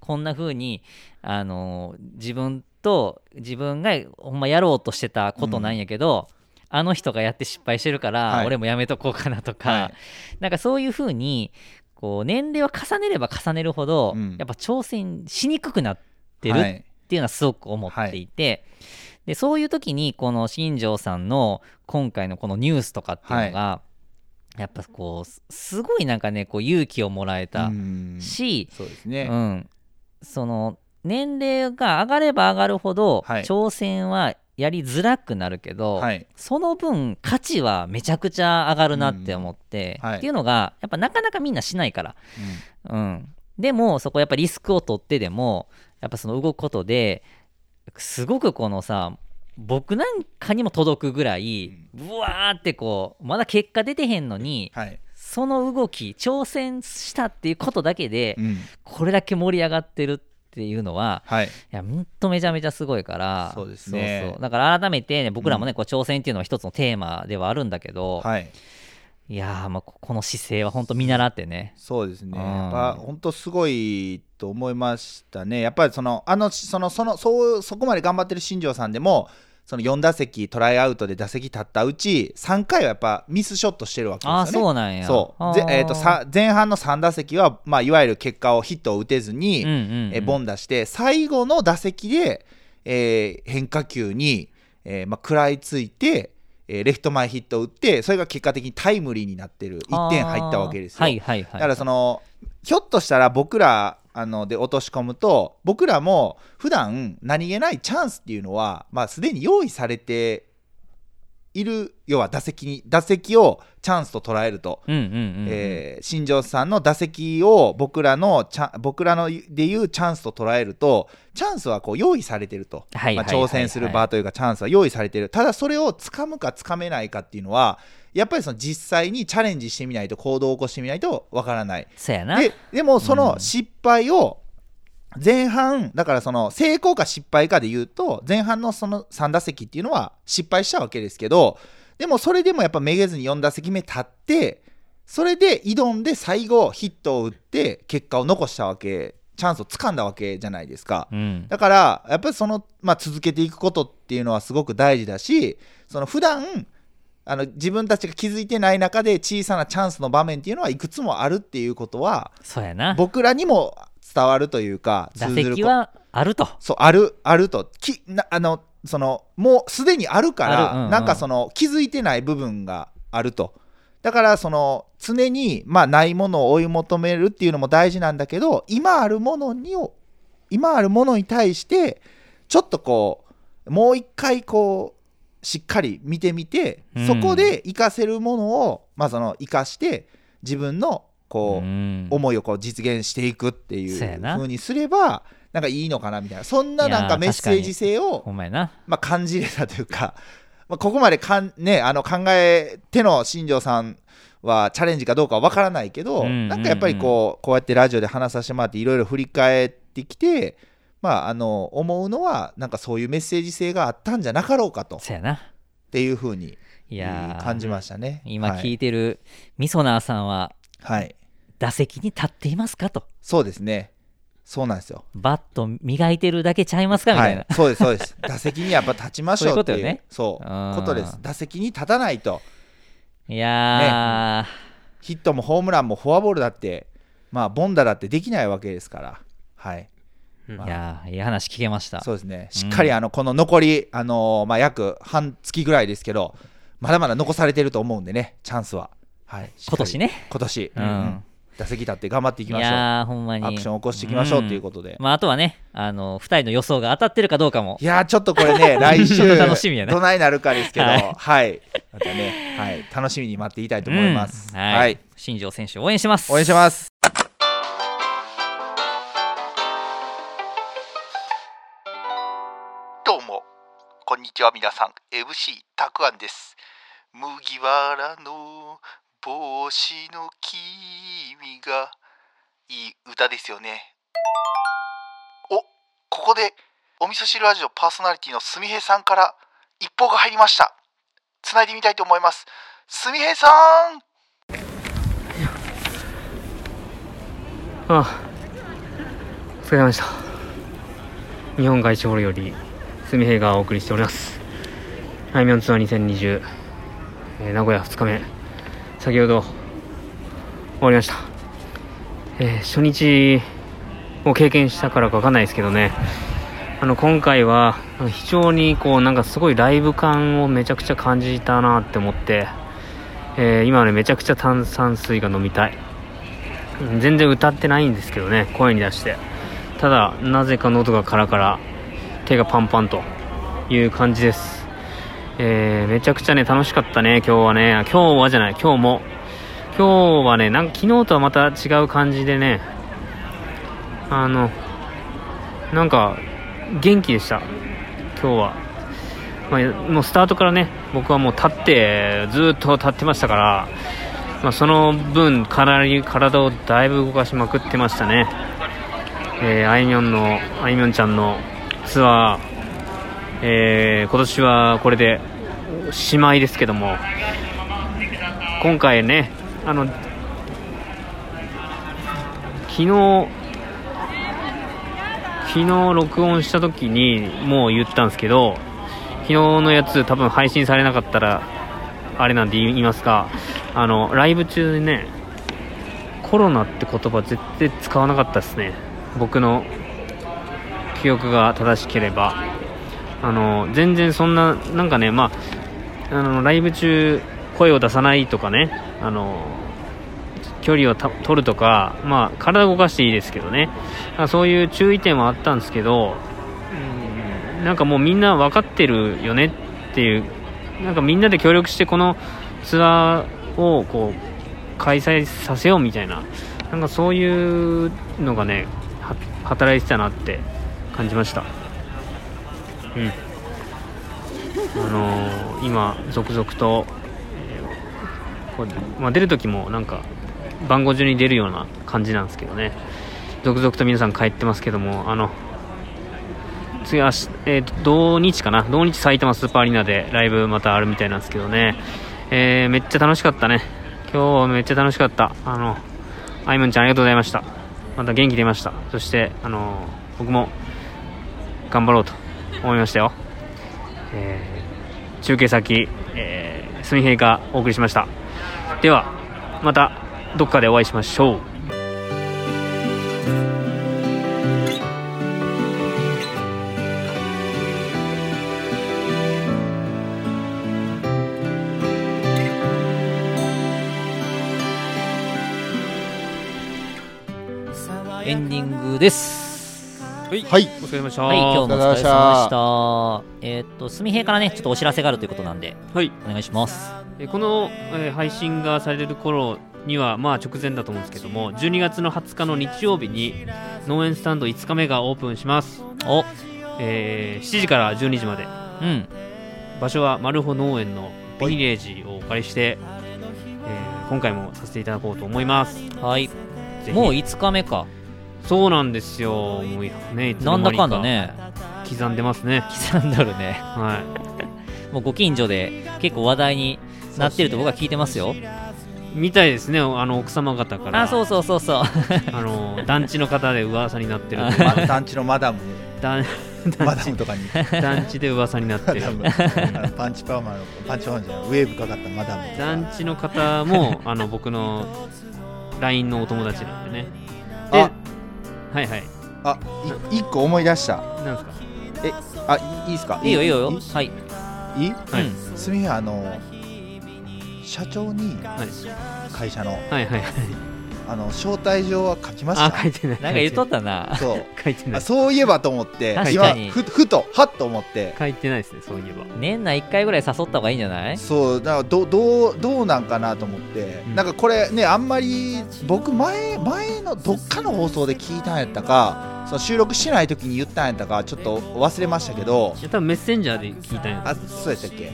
こんな風にあのー自分と自分がほんまやろうとしてたことなんやけど、あの人がやって失敗してるから、はい。俺もやめとこうかなとか、はい。なんかそういう風にこう年齢を重ねれば重ねるほど、うん。やっぱ挑戦しにくくなってるっはいていうのはすごく思っていて、でそういう時にこの新庄さんの今回のこのニュースとかっていうのが、やっぱこうすすごいなんかねこう勇気をもらえたうん。し、そうですね、うん、その年齢が上がれば上がるほど、はい。挑戦はやりづらくなるけど、はい。その分価値はめちゃくちゃ上がるなって思って、うん。はい。っていうのがやっぱなかなかみんなしないから、うん、でもそこやっぱリスクを取ってでもやっぱその動くことですごくこのさ僕なんかにも届くぐらいブワーってこうまだ結果出てへんのにはい、その動き挑戦したっていうことだけで、うん。これだけ盛り上がってるっていうのははい。いやほんとめちゃめちゃすごいからそうですね。そうそう。だから改めて、ね、僕らもね、こう挑戦っていうのは一つのテーマではあるんだけど、はい。い、やーまあここの姿勢は本当見習ってね。そうですね、うん。やっぱ本当すごいと思いましたね、やっぱりそのあのそのそのそうそこまで頑張ってる新庄さんでも、その4打席トライアウトで打席立ったうち、3回はやっぱミスショットしてるわけですよね。そうなんや。そう。ぜえー、とさ前半の3打席は、まあ、いわゆる結果をヒットを打てずに、うんうんうん。えーボン出して、最後の打席で、えー変化球に、えーまあ、食らいついて、えーレフト前ヒットを打って、それが結果的にタイムリーになってる、1点入ったわけですよ。あー。はいはいはい。だからそのひょっとしたら僕らあので落とし込むと僕らも普段何気ないチャンスっていうのはまあすでに用意されている要は打席に打席をチャンスと捉えると、新庄さんの打席を僕らの僕らのでいうチャンスと捉えるとチャンスはこう用意されてると、挑戦する場というかチャンスは用意されてる。ただそれをつかむかつかめないかっていうのはやっぱりその実際にチャレンジしてみないと行動を起こしてみないとわからない。そうやな。ででもその失敗を前半だからその成功か失敗かで言うと前半のその3打席っていうのは失敗したわけですけどでもそれでもやっぱめげずに4打席目立ってそれで挑んで最後ヒットを打って結果を残したわけチャンスをつかんだわけじゃないですか。うん。だからやっぱりその、まあ、続けていくことっていうのはすごく大事だしその普段あの自分たちが気づいてない中で小さなチャンスの場面っていうのはいくつもあるっていうことはそうやな。僕らにも伝わるというか打席はあると。そうあるあると。きなあのそのもうすでにあるからうんうん。なんかその気づいてない部分があると。だからその常にまあないものを追い求めるっていうのも大事なんだけど今あるものにを今あるものに対してちょっとこうもう一回こうしっかり見てみて、うん。そこで活かせるものをまあその活かして自分のこう、うん。思いをこう実現していくっていうそうにすればなんかいいのかなみたいな。そんななんかメッセージ性をまあ、感じれたというか、まあ、ここまでかん、ね、あの考えての新庄さんはチャレンジかどうかわからないけど、うんうんうん。なんかやっぱりこうこうやってラジオで話させてもらっていろいろ振り返ってきて、まあ、あの思うのはなんかそういうメッセージ性があったんじゃなかろうかと。っそやな。ていうふうにいやー。感じましたね。今聞はい。いてるみそなーさんははい、打席に立っていますかと。そうですね。そうなんですよ。バット磨いてるだけちゃいますかみたいな、はい、そうですそうです。打席にやっぱ立ちましょうっていう。そういうことよね。ことです。打席に立たないと。い、やヒットもホームランもフォアボールだって、まあ、ボンダだってできないわけですから、はい、ーいやーいい話聞けました。そうですね、しっかりあのこの残り、あのーまあ、約半月ぐらいですけど、まだまだ残されてると思うんでね、チャンスは。はい、今年ね。今年、うん。打席立って頑張っていきいましょう。やーほんまに。アクション起こしていきましょうということで。まあ、あとはねあの2人の予想が当たってるかどうかも。いやーちょっとこれね、来週、楽しみやね。どないなるかですけど、ははい。い、またね、はい、楽しみに待っていたいと思います。うん。はい、はい、新庄選手応援してます。応援してます。にちは皆さん、MC たくあんです。麦わらの帽子の君がいい歌ですよね。お、ここでお味噌汁ラジオパーソナリティのすみへいさんから一報が入りました。つないでみたいと思います。すみへいさんああお疲れ様でした日本外資ホールより住平がお送りしております。あいみょんツアー2020、えー名古屋2日目。先ほど終わりました、えー初日を経験したからかわかんないですけどね。あの今回は非常にこうなんかすごいライブ感をめちゃくちゃ感じたなって思って、えー今ねめちゃくちゃ炭酸水が飲みたい。全然歌ってないんですけどね声に出して。ただなぜか喉がカラカラ。手がパンパンという感じです、えーめちゃくちゃね楽しかったね今日はね。今日はじゃない今日も。今日はねなんか昨日とはまた違う感じでね。あのなんか元気でした。今日は、まあ、もうスタートからね僕はもう立ってずっと立ってましたからまあ、その分体に体をだいぶ動かしまくってましたね、えーあいみょんのあいみょんちゃんのツアー、えー今年はこれでしまいですけども今回ねあの昨日昨日録音した時にもう言ったんですけど昨日のやつ多分配信されなかったらあれなんて言いますかあのライブ中にねコロナって言葉絶対使わなかったですね。僕の記憶が正しければあの全然そんななんかねまああのライブ中声を出さないとかねあの距離を取るとか、まあ、体を動かしていいですけどね。そういう注意点はあったんですけどうんなんかもうみんな分かってるよねっていうなんかみんなで協力してこのツアーをこう開催させようみたいななんかそういうのがね働いてたなって感じました。うん。あのー今続々と、えーこうまあ、出る時もなんか番号順に出るような感じなんですけどね。続々と皆さん帰ってますけどもあの次は、えーと同日かな？同日埼玉スーパーアリーナでライブまたあるみたいなんですけどね、えーめっちゃ楽しかったね。今日はめっちゃ楽しかった。あのあいむんちゃんありがとうございました。また元気出ました。そしてあの僕も頑張ろうと思いましたよ、えー中継先、えー、住平がお送りしました。ではまたどっかでお会いしましょう。エンディングです。はい、はいお疲れ様でした。はい今日もお疲れ様でした。えーっとすみへいからねちょっとお知らせがあるということなんではい。お願いします。えーこの、えー配信がされる頃にはまあ直前だと思うんですけども12月の20日の日曜日に農園スタンド5日目がオープンします、お。えー7時から12時まで。うん。場所はマルホ農園のビレージをお借りして、えー今回もさせていただこうと思います。はい。もう5日目かそうなんですよ。もうねいつなんだかんだね。刻んでますね。刻んどるね。は もうご近所で結構話題になってると僕は聞いてますよ。いみたいですね。あの奥様方から。あそうそうそうそう。あの団地の方で噂になってる 団地のマダム。団マダムとかに。団地で噂になってる。パンチパーマのパンチパーマじゃないウェーブかかったマダム団地の方もあの僕の LINE のお友達なんでね。であはいはい。あい一個思い出した。なんですか？あいいいですか？いいよいい？よ。はい？い。いい？はい。うんすみませんあの社長にはい。会社の。はいはいあの招待状は書きました。あ書いてない。なんか言っとったな。そう。書いてない。あそういえばと思って確かに。今ふふとはっと思って。書いてないですねそういえば。年内1回ぐらい誘った方がいいんじゃない？そうだからどどうどうなんかなと思って、うん。なんかこれねあんまり僕前前のどっかの放送で聞いたんやったかその収録しない時に言ったんやったかちょっと忘れましたけど。いや多分メッセンジャーで聞いたんやあそうやったっけ、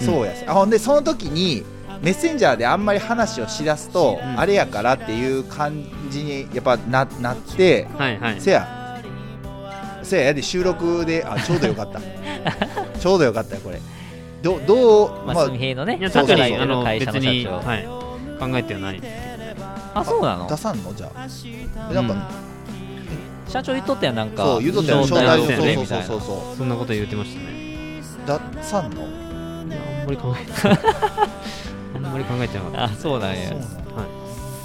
うん。そうや。あほんでその時にメッセンジャーであんまり話をしだすと、うん。あれやからっていう感じにやっぱななってはいはい。せや。せややで収録であちょうどよかった。ちょうどよかったよこれ。どどうまあ、すみへいのねいやそうそうそうあの会社のはい、考えてはない。あそうなの？出さんの？じゃあ。えなんか、うん社長言っとったやんなんか。そう言うとったよ。招招待待状うそうくれみたいな。そうそうそんなこと言ってましたね。出さんの？いやあんまり考えてない あんまり考えてなかった。あそうなんや。そうなの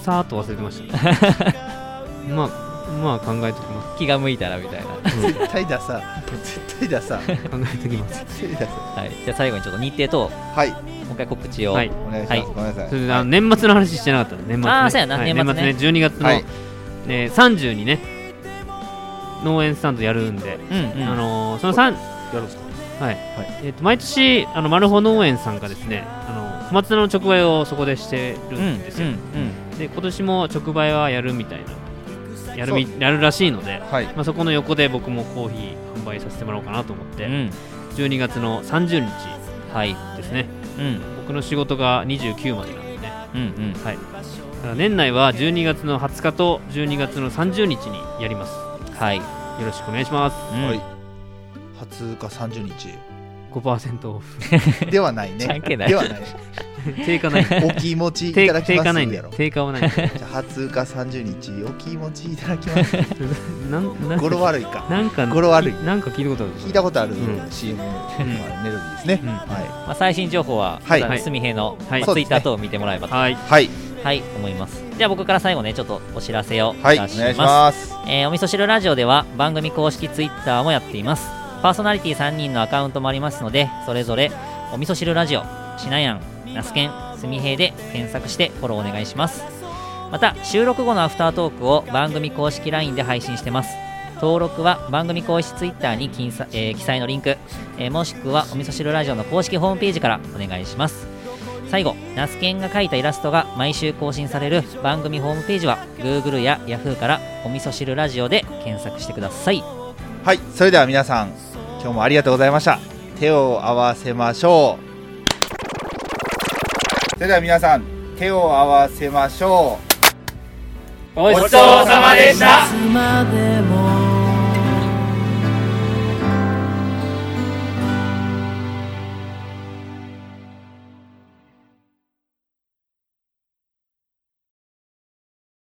さーっと忘れてました。ね まあまあ考えときま気が向いたらみたいな。す、うん。絶対出さ。絶対出さ。考えときます。絶対出さ。はい。じゃあ最後にちょっと日程とはい。もう一回告知を。はい。お願いします、はい。ごめんなさい。それであの年末の話してなかったの？年末ねあーそうやな。はい。年末ね。12月の、はい。ね30にね農園スタンドやるんで、うんうん。あのーその3やるんですか？はい、えーと毎年あのマルホ農園さんがですねあの小松菜の直売をそこでしてるうんんですよ、うんで今年も直売はやるみたいなやるみやるらしいので、はい。まあ、そこの横で僕もコーヒー販売させてもらおうかなと思って、うん。うん12月の30日はいですね。うん僕の仕事が29までなんでね。うんうん。はい。だから年内は12月の20日と12月の30日にやります。はい。よろしくお願いします。うん。はい。20日30日5%オフ。ではないね。関係ない。ではない。定価ない。お気持ちい定ただきます定価ないんでやろ定価はない。じゃあ20日30日お気持ちいただきます。なんなん語呂悪いか。なんか語呂悪い。なんか聞いたことある聞いたことあるうん。CM のメロディーですね、うん。はまあ、最新情報は、はい。またすみへいの、はい。まあそうですね。ツイッター等を見てもらえばと、はい。い、はい。はい、思います。じゃあ僕から最後ね、ちょっとお知らせをいはい、おたし願いします。ます。えーお味噌汁ラジオでは番組公式ツイッターもやっています。パーソナリティ3人のアカウントもありますので、それぞれお味噌汁ラジオ、しなやん、ナスケン、すみへいで検索してフォローお願いします。また、収録後のアフタートークを番組公式 LINE で配信してます。登録は番組公式ツイッターに記載,、えー記載のリンク、えーもしくはお味噌汁ラジオの公式ホームページからお願いします。最後、ナスケンが描いたイラストが毎週更新される番組ホームページは Google や Yahoo からお味噌汁ラジオで検索してください。はいそれでは皆さん今日もありがとうございました。手を合わせましょう。それでは皆さん手を合わせましょう。ごちそうさまでした